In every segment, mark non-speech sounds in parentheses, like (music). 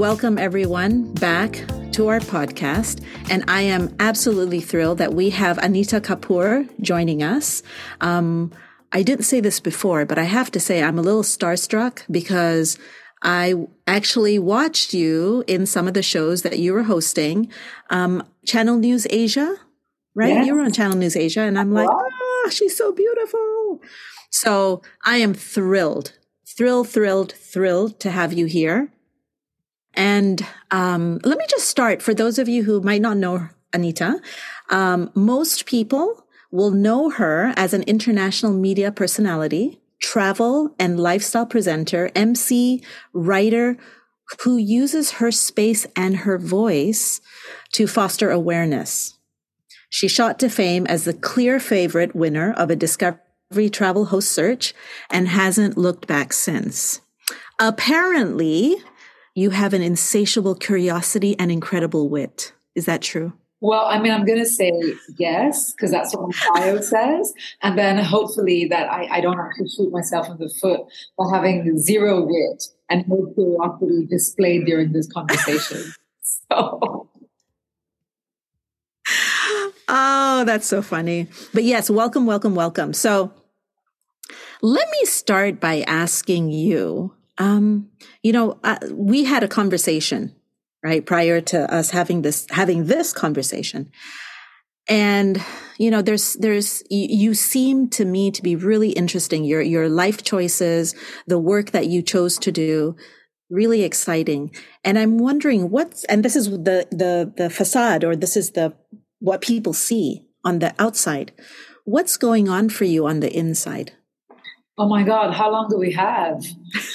Welcome, everyone, back to our podcast. And I am absolutely thrilled that we have Anita Kapoor joining us. Um, I didn't say this before, but I have to say I'm a little starstruck because I actually watched you in some of the shows that you were hosting. Um, Channel News Asia, right? You were on Channel News Asia, and I'm like, oh, she's so beautiful. So I am thrilled, thrilled, thrilled, thrilled to have you here. And um, let me just start for those of you who might not know Anita. Um, most people will know her as an international media personality, travel and lifestyle presenter, MC, writer, who uses her space and her voice to foster awareness. She shot to fame as the clear favorite winner of a Discovery Travel Host Search and hasn't looked back since. Apparently, you have an insatiable curiosity and incredible wit. Is that true? Well, I mean, I'm going to say yes, because that's what my bio says. And then hopefully that I, I don't have to shoot myself in the foot for having zero wit and no curiosity displayed during this conversation. (laughs) so. Oh, that's so funny. But yes, welcome, welcome, welcome. So let me start by asking you um, you know, uh, we had a conversation, right, prior to us having this having this conversation, and you know, there's there's you seem to me to be really interesting. Your your life choices, the work that you chose to do, really exciting. And I'm wondering what's and this is the the the facade, or this is the what people see on the outside. What's going on for you on the inside? Oh my God, how long do we have?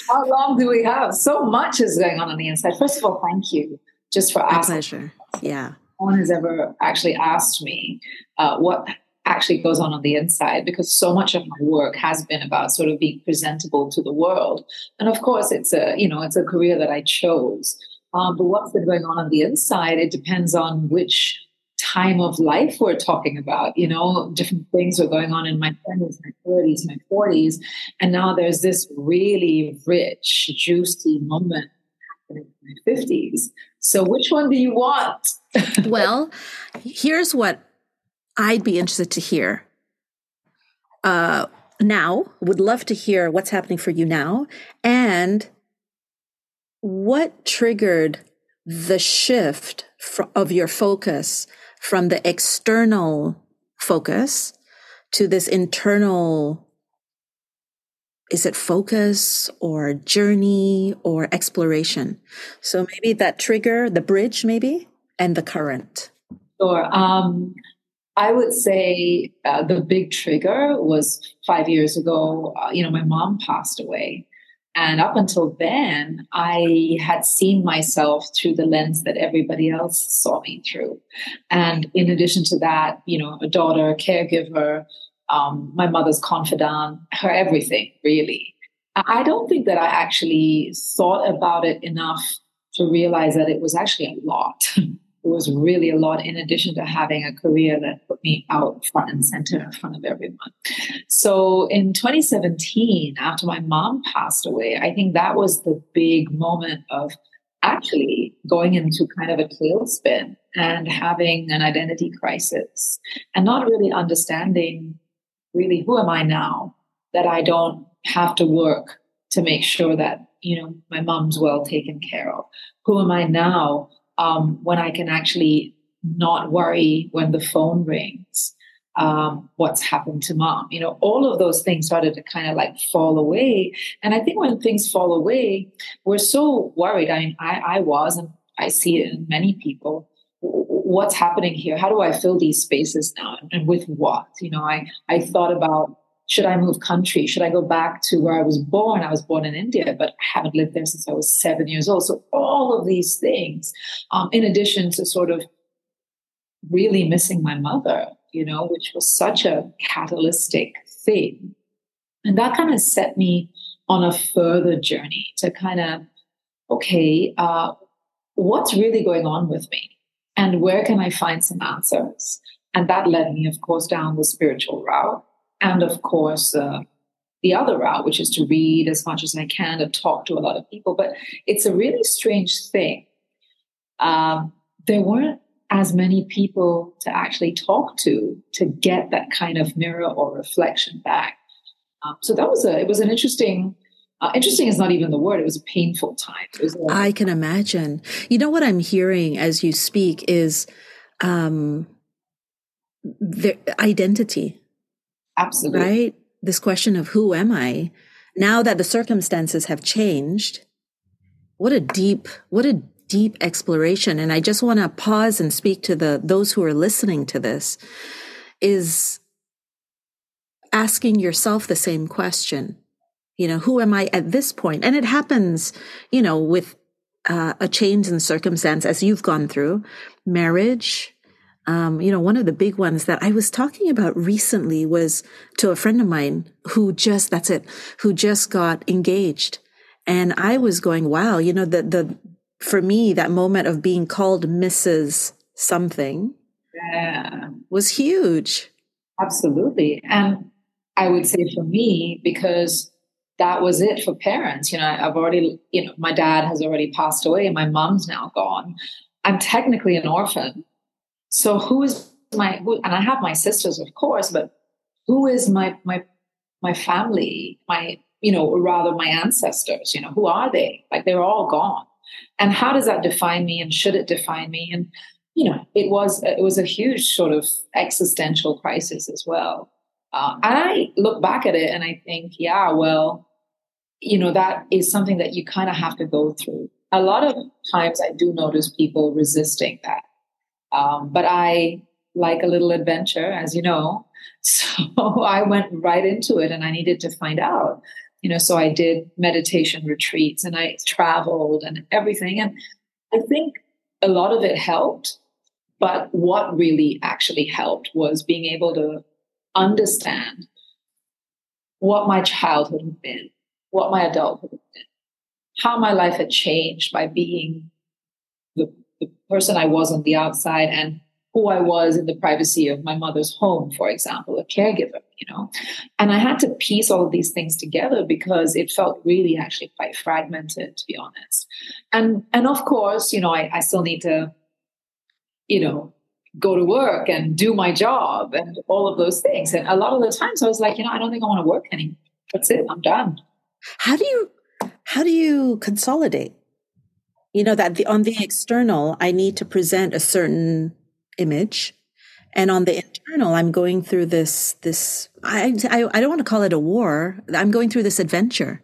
How long do we have? So much is going on on the inside. First of all, thank you just for asking. My pleasure. Yeah. No one has ever actually asked me uh, what actually goes on on the inside because so much of my work has been about sort of being presentable to the world. And of course, it's a, you know, it's a career that I chose. Um, but what's been going on on the inside, it depends on which time of life we're talking about. You know, different things were going on in my 20s, my 30s, my 40s. And now there's this really rich, juicy moment in my 50s. So, which one do you want? (laughs) well, here's what I'd be interested to hear. Uh, now, would love to hear what's happening for you now and what triggered the shift of your focus from the external focus to this internal is it focus or journey or exploration? So maybe that trigger the bridge maybe and the current. Sure. Um, i would say uh, the big trigger was five years ago uh, you know my mom passed away and up until then, I had seen myself through the lens that everybody else saw me through. And in addition to that, you know, a daughter, a caregiver, um, my mother's confidant, her everything, really. I don't think that I actually thought about it enough to realize that it was actually a lot. (laughs) it was really a lot in addition to having a career that put me out front and center in front of everyone. So in 2017, after my mom passed away, I think that was the big moment of actually going into kind of a tailspin and having an identity crisis and not really understanding really who am I now that I don't have to work to make sure that you know my mom's well taken care of who am i now um, when I can actually not worry when the phone rings, um, what's happened to mom. You know, all of those things started to kind of like fall away. And I think when things fall away, we're so worried. I mean, I, I was, and I see it in many people. What's happening here? How do I fill these spaces now? And with what? You know, I, I thought about should I move country? Should I go back to where I was born? I was born in India, but I haven't lived there since I was seven years old. So all of these things, um, in addition to sort of really missing my mother, you know, which was such a catalytic thing. And that kind of set me on a further journey to kind of, okay, uh, what's really going on with me? And where can I find some answers? And that led me, of course, down the spiritual route and of course, uh, the other route, which is to read as much as I can and talk to a lot of people. But it's a really strange thing. Um, there weren't as many people to actually talk to to get that kind of mirror or reflection back. Um, so that was a it was an interesting. Uh, interesting is not even the word. It was a painful time. A, I can imagine. You know what I'm hearing as you speak is um, the identity. Absolutely. Right? This question of who am I? Now that the circumstances have changed, what a deep, what a deep exploration. And I just want to pause and speak to the those who are listening to this is asking yourself the same question. You know, who am I at this point? And it happens, you know, with uh, a change in circumstance as you've gone through marriage, um, you know, one of the big ones that I was talking about recently was to a friend of mine who just, that's it, who just got engaged. And I was going, wow, you know, the, the, for me, that moment of being called Mrs. something yeah. was huge. Absolutely. And I would say for me, because that was it for parents. You know, I've already, you know, my dad has already passed away and my mom's now gone. I'm technically an orphan. So who is my who, and I have my sisters, of course, but who is my my my family, my you know, rather my ancestors, you know, who are they? Like they're all gone. And how does that define me and should it define me? And you know, it was it was a huge sort of existential crisis as well. Uh, and I look back at it and I think, yeah, well, you know, that is something that you kind of have to go through. A lot of times I do notice people resisting that. Um, but I like a little adventure, as you know. (laughs) So I went right into it and I needed to find out. You know, so I did meditation retreats and I traveled and everything. And I think a lot of it helped. But what really actually helped was being able to understand what my childhood had been, what my adulthood had been, how my life had changed by being the the person I was on the outside and who I was in the privacy of my mother's home, for example, a caregiver, you know. And I had to piece all of these things together because it felt really actually quite fragmented, to be honest. And and of course, you know, I, I still need to, you know, go to work and do my job and all of those things. And a lot of the times I was like, you know, I don't think I want to work anymore. That's it. I'm done. How do you how do you consolidate? You know that the, on the external i need to present a certain image. And on the internal i'm going through this this I, I i don't want to call it a war. I'm going through this adventure.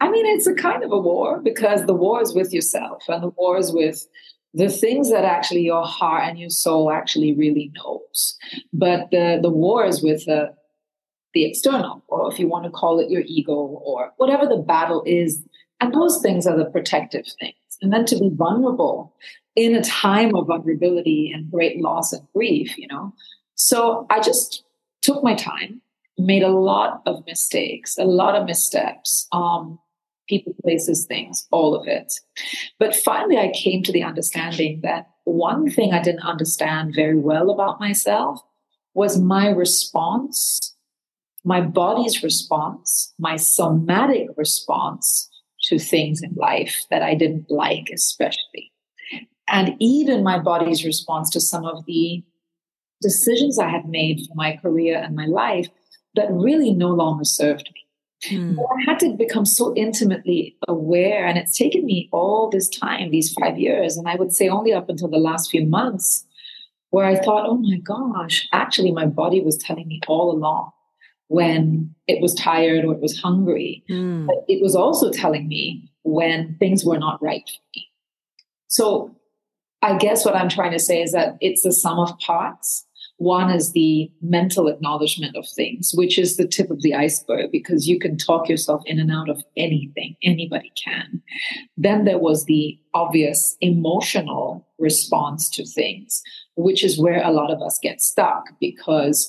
I mean it's a kind of a war because the war is with yourself and the war is with the things that actually your heart and your soul actually really knows. But the the war is with the the external or if you want to call it your ego or whatever the battle is. And those things are the protective things and then to be vulnerable in a time of vulnerability and great loss and grief, you know. So I just took my time, made a lot of mistakes, a lot of missteps, um, people, places, things, all of it. But finally, I came to the understanding that one thing I didn't understand very well about myself was my response, my body's response, my somatic response to things in life that I didn't like, especially. And even my body's response to some of the decisions I had made for my career and my life that really no longer served me. Mm. I had to become so intimately aware, and it's taken me all this time, these five years, and I would say only up until the last few months, where I thought, oh my gosh, actually, my body was telling me all along when it was tired or it was hungry. Mm. But it was also telling me when things were not right for me. So I guess what I'm trying to say is that it's the sum of parts. One is the mental acknowledgement of things, which is the tip of the iceberg because you can talk yourself in and out of anything. Anybody can. Then there was the obvious emotional response to things, which is where a lot of us get stuck because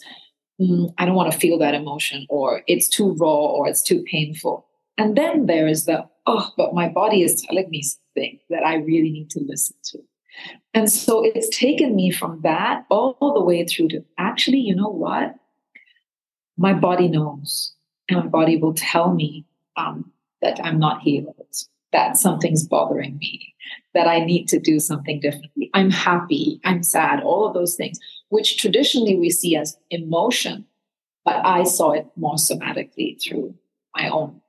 mm, I don't want to feel that emotion, or it's too raw, or it's too painful. And then there is the, oh, but my body is telling me something that I really need to listen to. And so it's taken me from that all the way through to actually, you know what? My body knows. and my body will tell me um, that I'm not healed, that something's bothering me, that I need to do something differently. I'm happy, I'm sad, all of those things, which traditionally we see as emotion, but I saw it more somatically through my own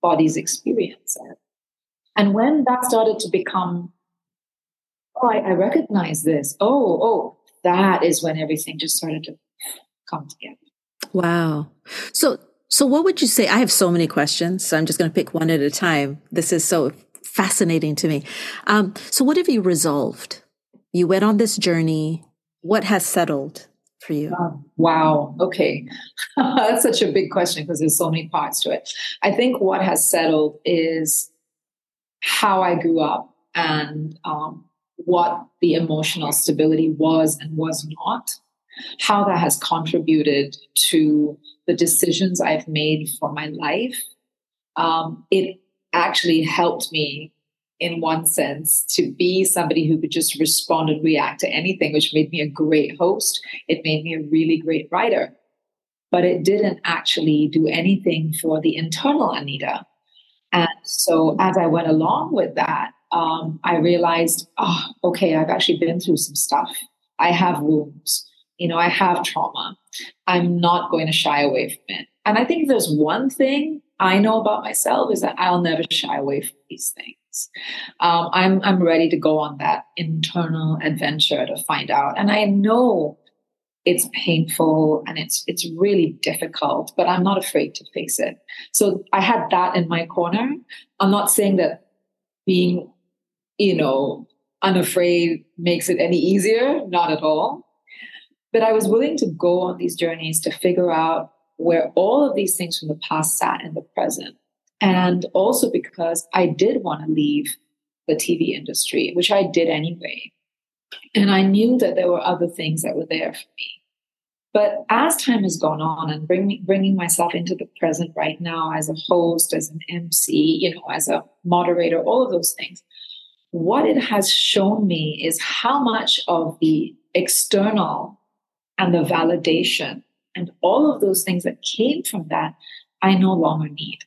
body's experience. And when that started to become, oh, I, I recognize this. Oh, oh, that is when everything just started to come together. Wow. So, so what would you say? I have so many questions, so I'm just going to pick one at a time. This is so fascinating to me. Um, so, what have you resolved? You went on this journey. What has settled for you? Wow. Okay. (laughs) That's such a big question because there's so many parts to it. I think what has settled is how I grew up and um, what the emotional stability was and was not, how that has contributed to the decisions I've made for my life. Um, it actually helped me in one sense to be somebody who could just respond and react to anything, which made me a great host. It made me a really great writer. But it didn't actually do anything for the internal Anita. And so as I went along with that, um, I realized, oh, okay, I've actually been through some stuff. I have wounds. You know, I have trauma. I'm not going to shy away from it. And I think there's one thing I know about myself is that I'll never shy away from these things. Um, I'm I'm ready to go on that internal adventure to find out, and I know it's painful and it's it's really difficult, but I'm not afraid to face it. So I had that in my corner. I'm not saying that being, you know, unafraid makes it any easier, not at all. But I was willing to go on these journeys to figure out where all of these things from the past sat in the present and also because I did want to leave the TV industry, which I did anyway. And I knew that there were other things that were there for me. But as time has gone on and bring, bringing myself into the present right now as a host, as an MC, you know, as a moderator, all of those things, what it has shown me is how much of the external and the validation and all of those things that came from that, I no longer need.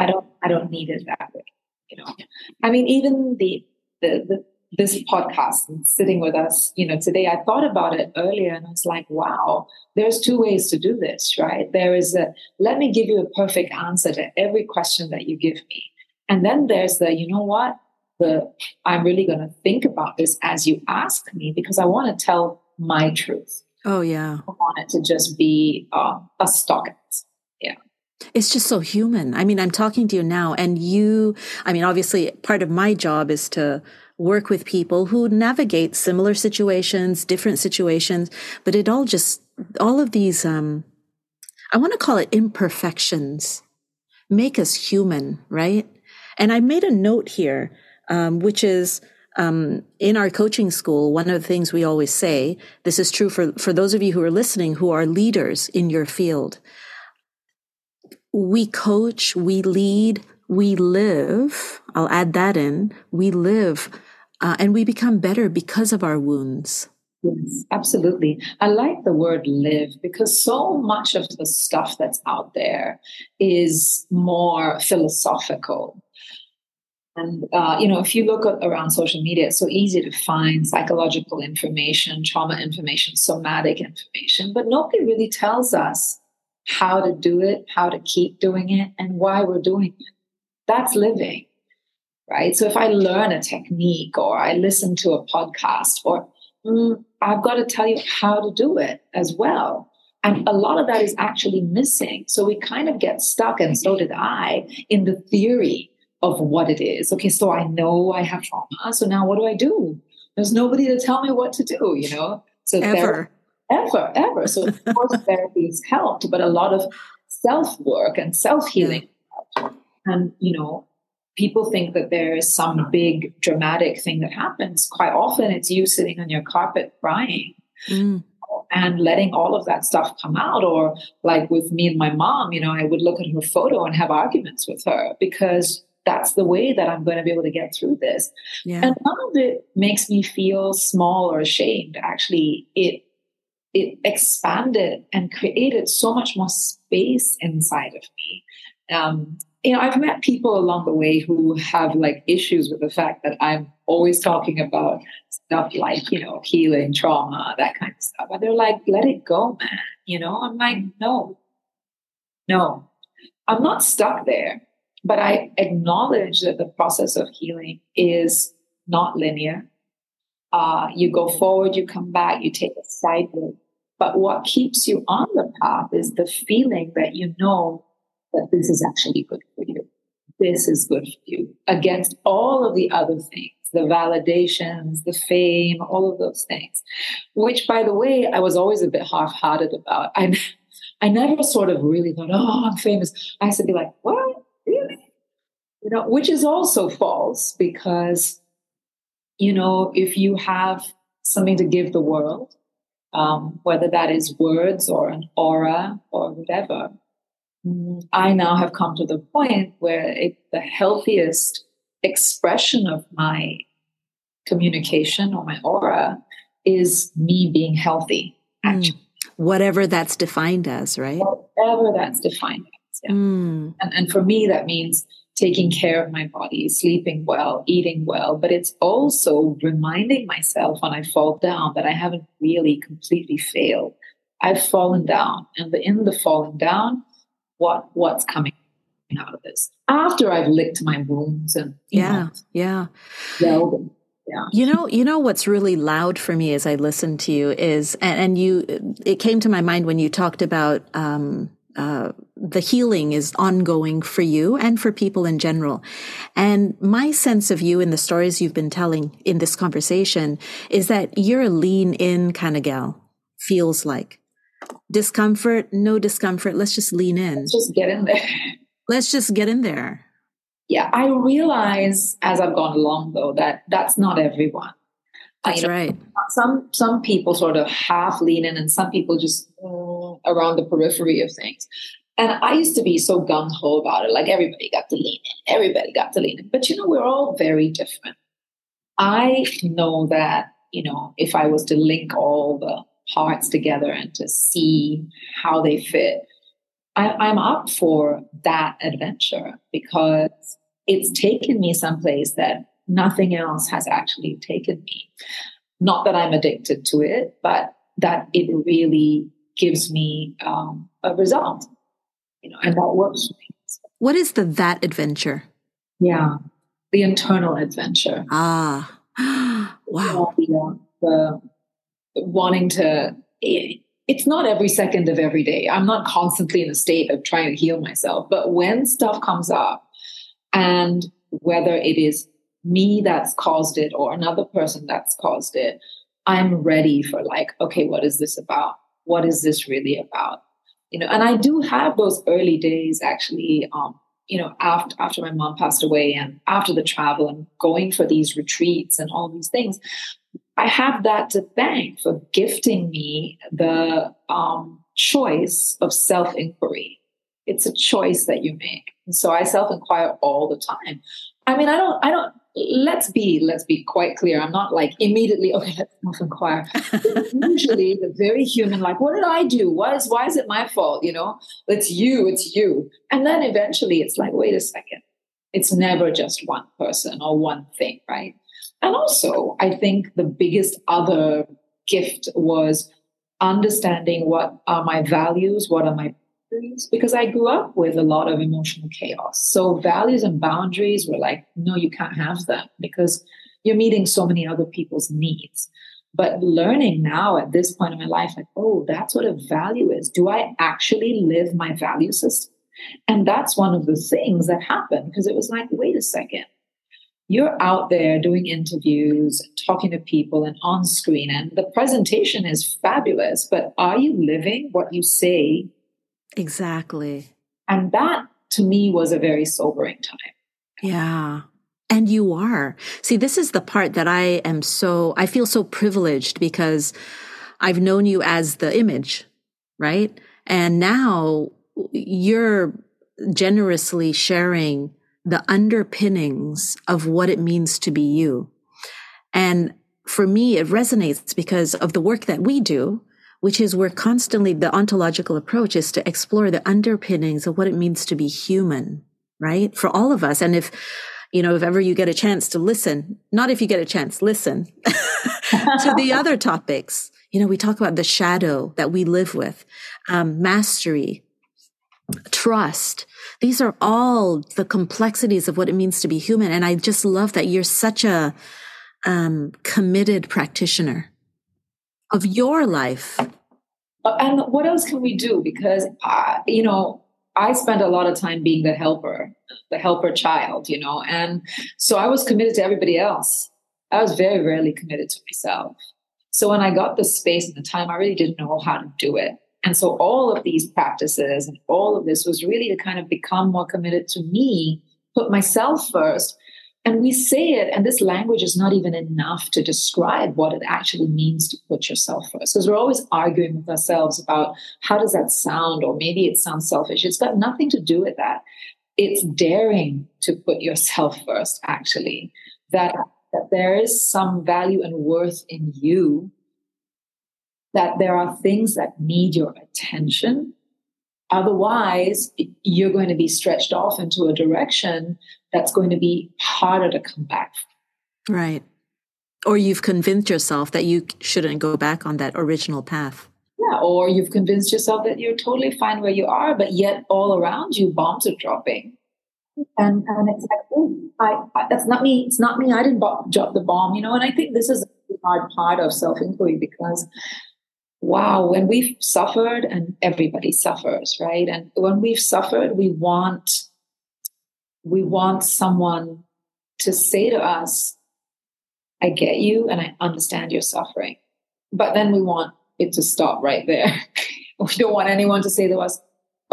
I don't I don't need it that way. You know, I mean, even the the, the this podcast and sitting with us, you know, today I thought about it earlier and I was like, wow, there's two ways to do this, right? There is a let me give you a perfect answer to every question that you give me. And then there's the, you know what? The I'm really going to think about this as you ask me because I want to tell my truth. Oh yeah. I want it to just be uh, a stock. It's just so human. I mean, I'm talking to you now and you, I mean, obviously part of my job is to work with people who navigate similar situations, different situations, but it all just, all of these, um, I want to call it imperfections make us human, right? And I made a note here, um, which is, um, in our coaching school, one of the things we always say, this is true for, for those of you who are listening who are leaders in your field we coach, we lead, we live. I'll add that in. We live uh, and we become better because of our wounds. Yes, absolutely. I like the word live because so much of the stuff that's out there is more philosophical. And, uh, you know, if you look at, around social media, it's so easy to find psychological information, trauma information, somatic information, but nobody really tells us how to do it, how to keep doing it, and why we're doing it. That's living, right? So if I learn a technique or I listen to a podcast, or mm, I've got to tell you how to do it as well. And a lot of that is actually missing. So we kind of get stuck, and so did I, in the theory of what it is. Okay, so I know I have trauma. So now what do I do? There's nobody to tell me what to do, you know? So ever ever, ever. So of (laughs) course therapy has helped, but a lot of self work and self healing. And you know, people think that there is some big dramatic thing that happens. Quite often, it's you sitting on your carpet crying. Mm. And letting all of that stuff come out, or like with me and my mom, you know, I would look at her photo and have arguments with her because that's the way that I'm going to be able to get through this. Yeah. And none of it makes me feel small or ashamed. Actually, it it expanded and created so much more space inside of me. Um, you know, I've met people along the way who have like issues with the fact that I'm always talking about stuff like, you know, healing, trauma, that kind of stuff. And they're like, let it go, man. You know, I'm like, no, no, I'm not stuck there. But I acknowledge that the process of healing is not linear. Uh, you go forward, you come back, you take a sideway. But what keeps you on the path is the feeling that you know that this is actually good for you. This is good for you against all of the other things, the validations, the fame, all of those things, which by the way, I was always a bit half hearted about. I, I never sort of really thought, oh, I'm famous. I used to be like, what? Really? You know, which is also false because, you know, if you have something to give the world, um, whether that is words or an aura or whatever, I now have come to the point where it, the healthiest expression of my communication or my aura is me being healthy, actually. Mm. Whatever that's defined as, right? Whatever that's defined as. Yeah. Mm. And, and for me, that means taking care of my body, sleeping well, eating well, but it's also reminding myself when I fall down that I haven't really completely failed. I've fallen down, and in the falling down, what what's coming out of this after I've licked my wounds and yeah, know, yeah, well, yeah. You know, you know what's really loud for me as I listen to you is, and, and you, it came to my mind when you talked about um, uh, the healing is ongoing for you and for people in general. And my sense of you in the stories you've been telling in this conversation is that you're a lean in kind of gal, feels like discomfort, no discomfort. Let's just lean in. Let's just get in there. Let's just get in there. Yeah, I realize as I've gone along though that that's not everyone. That's you know, right. Some some people sort of half lean in, and some people just around the periphery of things. And I used to be so gung ho about it, like everybody got to lean in, everybody got to lean in. But you know, we're all very different. I know that you know if I was to link all the parts together and to see how they fit. I, I'm up for that adventure because it's taken me someplace that nothing else has actually taken me. Not that I'm addicted to it, but that it really gives me um, a result, you know, and that works for me. What is the that adventure? Yeah, the internal adventure. Ah, (gasps) wow. The, the, wanting to it's not every second of every day. I'm not constantly in a state of trying to heal myself. But when stuff comes up, and whether it is me that's caused it or another person that's caused it, I'm ready for like, okay, what is this about? What is this really about? You know, and I do have those early days actually, um, you know, after after my mom passed away and after the travel and going for these retreats and all these things, I have that to thank for gifting me the um, choice of self inquiry. It's a choice that you make. And so I self inquire all the time. I mean, I don't, I don't, let's be, let's be quite clear. I'm not like immediately, (laughs) okay, let's self inquire. usually the very human, like, what did I do? Why is, why is it my fault? You know, it's you, it's you. And then eventually it's like, wait a second. It's never just one person or one thing, right? And also, I think the biggest other gift was understanding what are my values, what are my boundaries, because I grew up with a lot of emotional chaos. So values and boundaries were like, no, you can't have them because you're meeting so many other people's needs. But learning now at this point in my life, like, oh, that's what a value is. Do I actually live my value system? And that's one of the things that happened because it was like, wait a second you're out there doing interviews, talking to people and on screen, and the presentation is fabulous, but are you living what you say? Exactly. And that to me was a very sobering time. Yeah. And you are. See, this is the part that I am so, I feel so privileged because I've known you as the image, right? And now you're generously sharing the underpinnings of what it means to be you. And for me, it resonates because of the work that we do. Which is we're constantly, the ontological approach is to explore the underpinnings of what it means to be human, right? For all of us. And if, you know, if ever you get a chance to listen, not if you get a chance, listen (laughs) to the (laughs) other topics. You know, we talk about the shadow that we live with, um, mastery, trust. These are all the complexities of what it means to be human. And I just love that you're such a um, committed practitioner of your life. And what else can we do? Because, uh, you know, I spent a lot of time being the helper, the helper child, you know, and so I was committed to everybody else. I was very rarely committed to myself. So when I got the space and the time, I really didn't know how to do it. And so all of these practices and all of this was really to kind of become more committed to me, put myself first. And we say it, and this language is not even enough to describe what it actually means to put yourself first. Because we're always arguing with ourselves about how does that sound, or maybe it sounds selfish. It's got nothing to do with that. It's daring to put yourself (laughs) first, actually, that, that there is some value and worth in you that there are things that need your attention. Otherwise, you're going to be stretched off into a direction that's going to be harder to come back. Right. Or you've convinced yourself that you shouldn't go back on that original path. Yeah, or you've convinced yourself that you're totally fine where you are, but yet all around you, bombs are dropping. And, and it's like, oh, I, I, that's not me. It's not me. I didn't drop the bomb, you know. And I think this is a hard part of self inquiry because wow, when we've suffered, and everybody suffers, right? And when we've suffered, we want we want someone to say to us, I get you and I understand your suffering. But then we want it to stop right there. (laughs) we don't want anyone to say to us,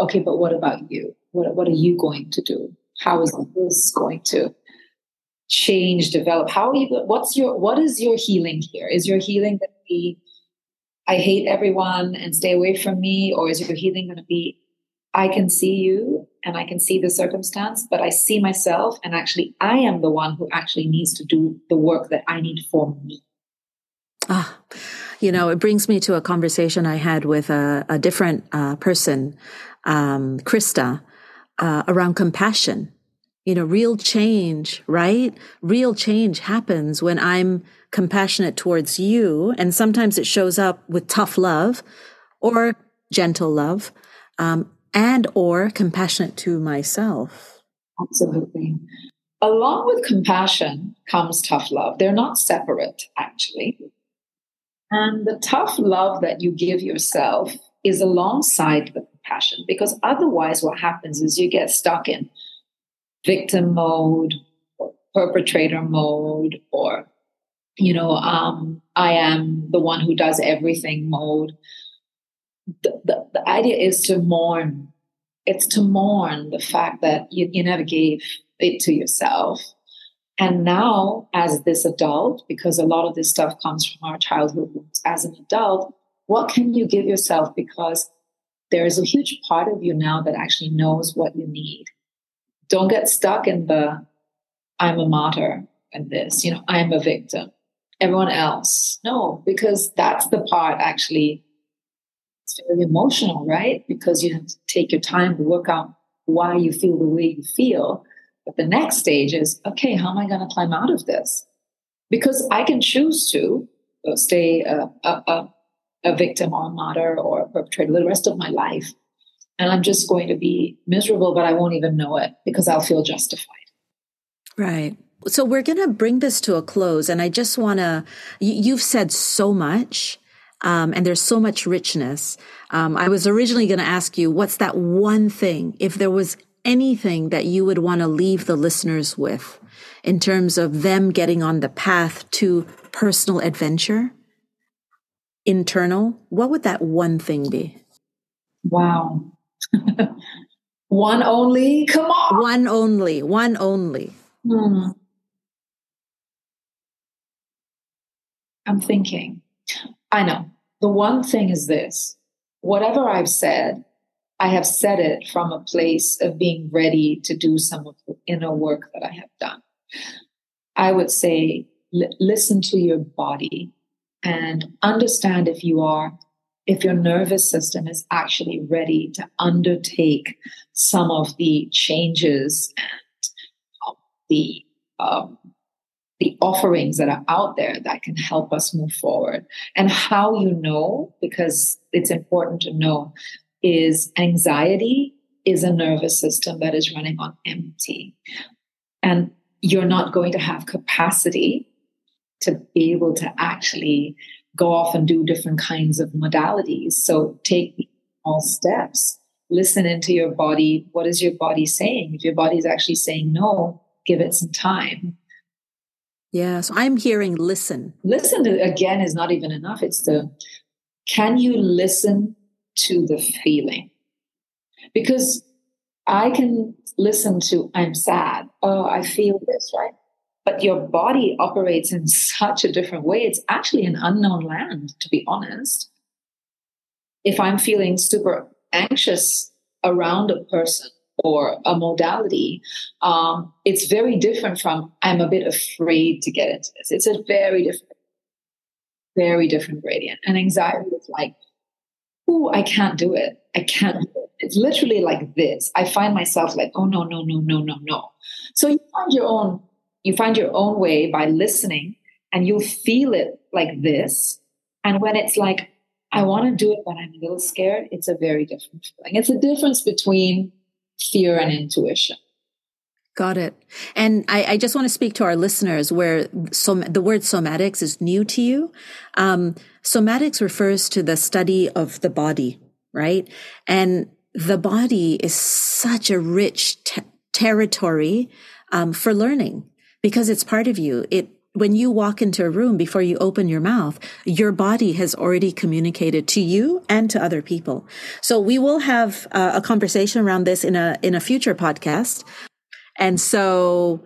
okay, but what about you? What, what are you going to do? How is this going to change, develop? How are you, what's your, what is your healing here? Is your healing that we I hate everyone and stay away from me? Or is your healing going to be, I can see you and I can see the circumstance, but I see myself and actually I am the one who actually needs to do the work that I need for me. Ah, you know, it brings me to a conversation I had with a, a different uh, person, um, Krista, uh, around compassion. You know, real change, right? Real change happens when I'm compassionate towards you. And sometimes it shows up with tough love or gentle love, um, and or compassionate to myself. Absolutely. Along with compassion comes tough love. They're not separate, actually. And the tough love that you give yourself is alongside the compassion, because otherwise, what happens is you get stuck in victim mode, or perpetrator mode, or you know, um, I am the one who does everything mode. The, the, idea is to mourn. It's to mourn the fact that you, you never gave it to yourself. And now, as this adult, because a lot of this stuff comes from our childhood as an adult, what can you give yourself? Because there is a huge part of you now that actually knows what you need. Don't get stuck in the I'm a martyr and this, you know, I'm a victim everyone else. No, because that's the part actually it's very emotional, right? Because you have to take your time to work out why you feel the way you feel. But the next stage is okay, how am I going to climb out of this? Because I can choose to uh, stay a, a, a, victim or a martyr or a perpetrator the rest of my life. And I'm just going to be miserable, but I won't even know it because I'll feel justified. Right. So we're going to bring this to a close. And I just want to, you've said so much. Um, and there's so much richness. Um, I was originally going to ask you, what's that one thing, if there was anything that you would want to leave the listeners with in terms of them getting on the path to personal adventure, internal, what would that one thing be? Wow. (laughs) one only? Come on. One only. One only. Hmm. I'm thinking, I know. The one thing is this whatever I've said, I have said it from a place of being ready to do some of the inner work that I have done. I would say, listen to your body and understand if you are if your nervous system is actually ready to undertake some of the changes and the um, offerings that are out there that can help us move forward. And how you know, because it's important to know, is anxiety is a nervous system that is running on empty. And you're not going to have capacity to be able to actually go off and do different kinds of modalities. So take all steps. Listen into your body. What is your body saying? If your body is actually saying no, give it some time. Yeah, so I'm hearing listen. Listen again is not even enough. It's the can you listen to the feeling? Because I can listen to I'm sad. Oh, I feel this, right? but your body operates in such a different way. It's actually an unknown land, to be honest. If I'm feeling super anxious around a person or a modality, um, it's very different from I'm a bit afraid to get into this. It's a very different, very different gradient. And anxiety is like, oh, I can't do it. I can't do it. It's literally like this. I find myself like, oh, no, no, no, no, no, no. So you find your own you find your own way by listening and you'll feel it like this. And when it's like, I want to do it, but I'm a little scared, it's a very different feeling. It's a difference between fear and intuition. Got it. And I, I, just want to speak to our listeners where som- the word somatics is new to you. Um, somatics refers to the study of the body, right? And the body is such a rich te- territory um, for learning because it's part of you. It when you walk into a room before you open your mouth, your body has already communicated to you and to other people. So we will have uh, a conversation around this in a in a future podcast. And so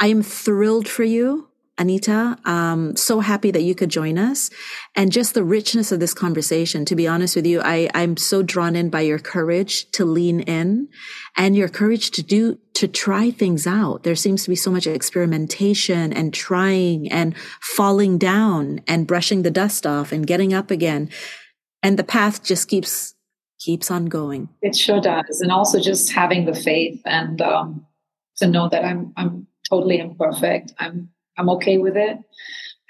I am thrilled for you Anita. Um, so happy that you could join us and just the richness of this conversation. To be honest with you, I, I'm so drawn in by your courage to lean in and your courage to do, to try things out. There seems to be so much experimentation and trying and falling down and brushing the dust off and getting up again. And the path just keeps, keeps on going. It sure does. And also just having the faith and, um, to know that I'm, I'm totally imperfect. I'm I'm okay with it.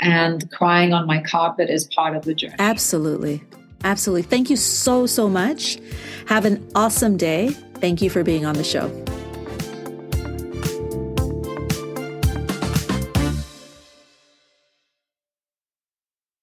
And crying on my carpet is part of the journey. Absolutely. Absolutely. Thank you so, so much. Have an awesome day. Thank you for being on the show.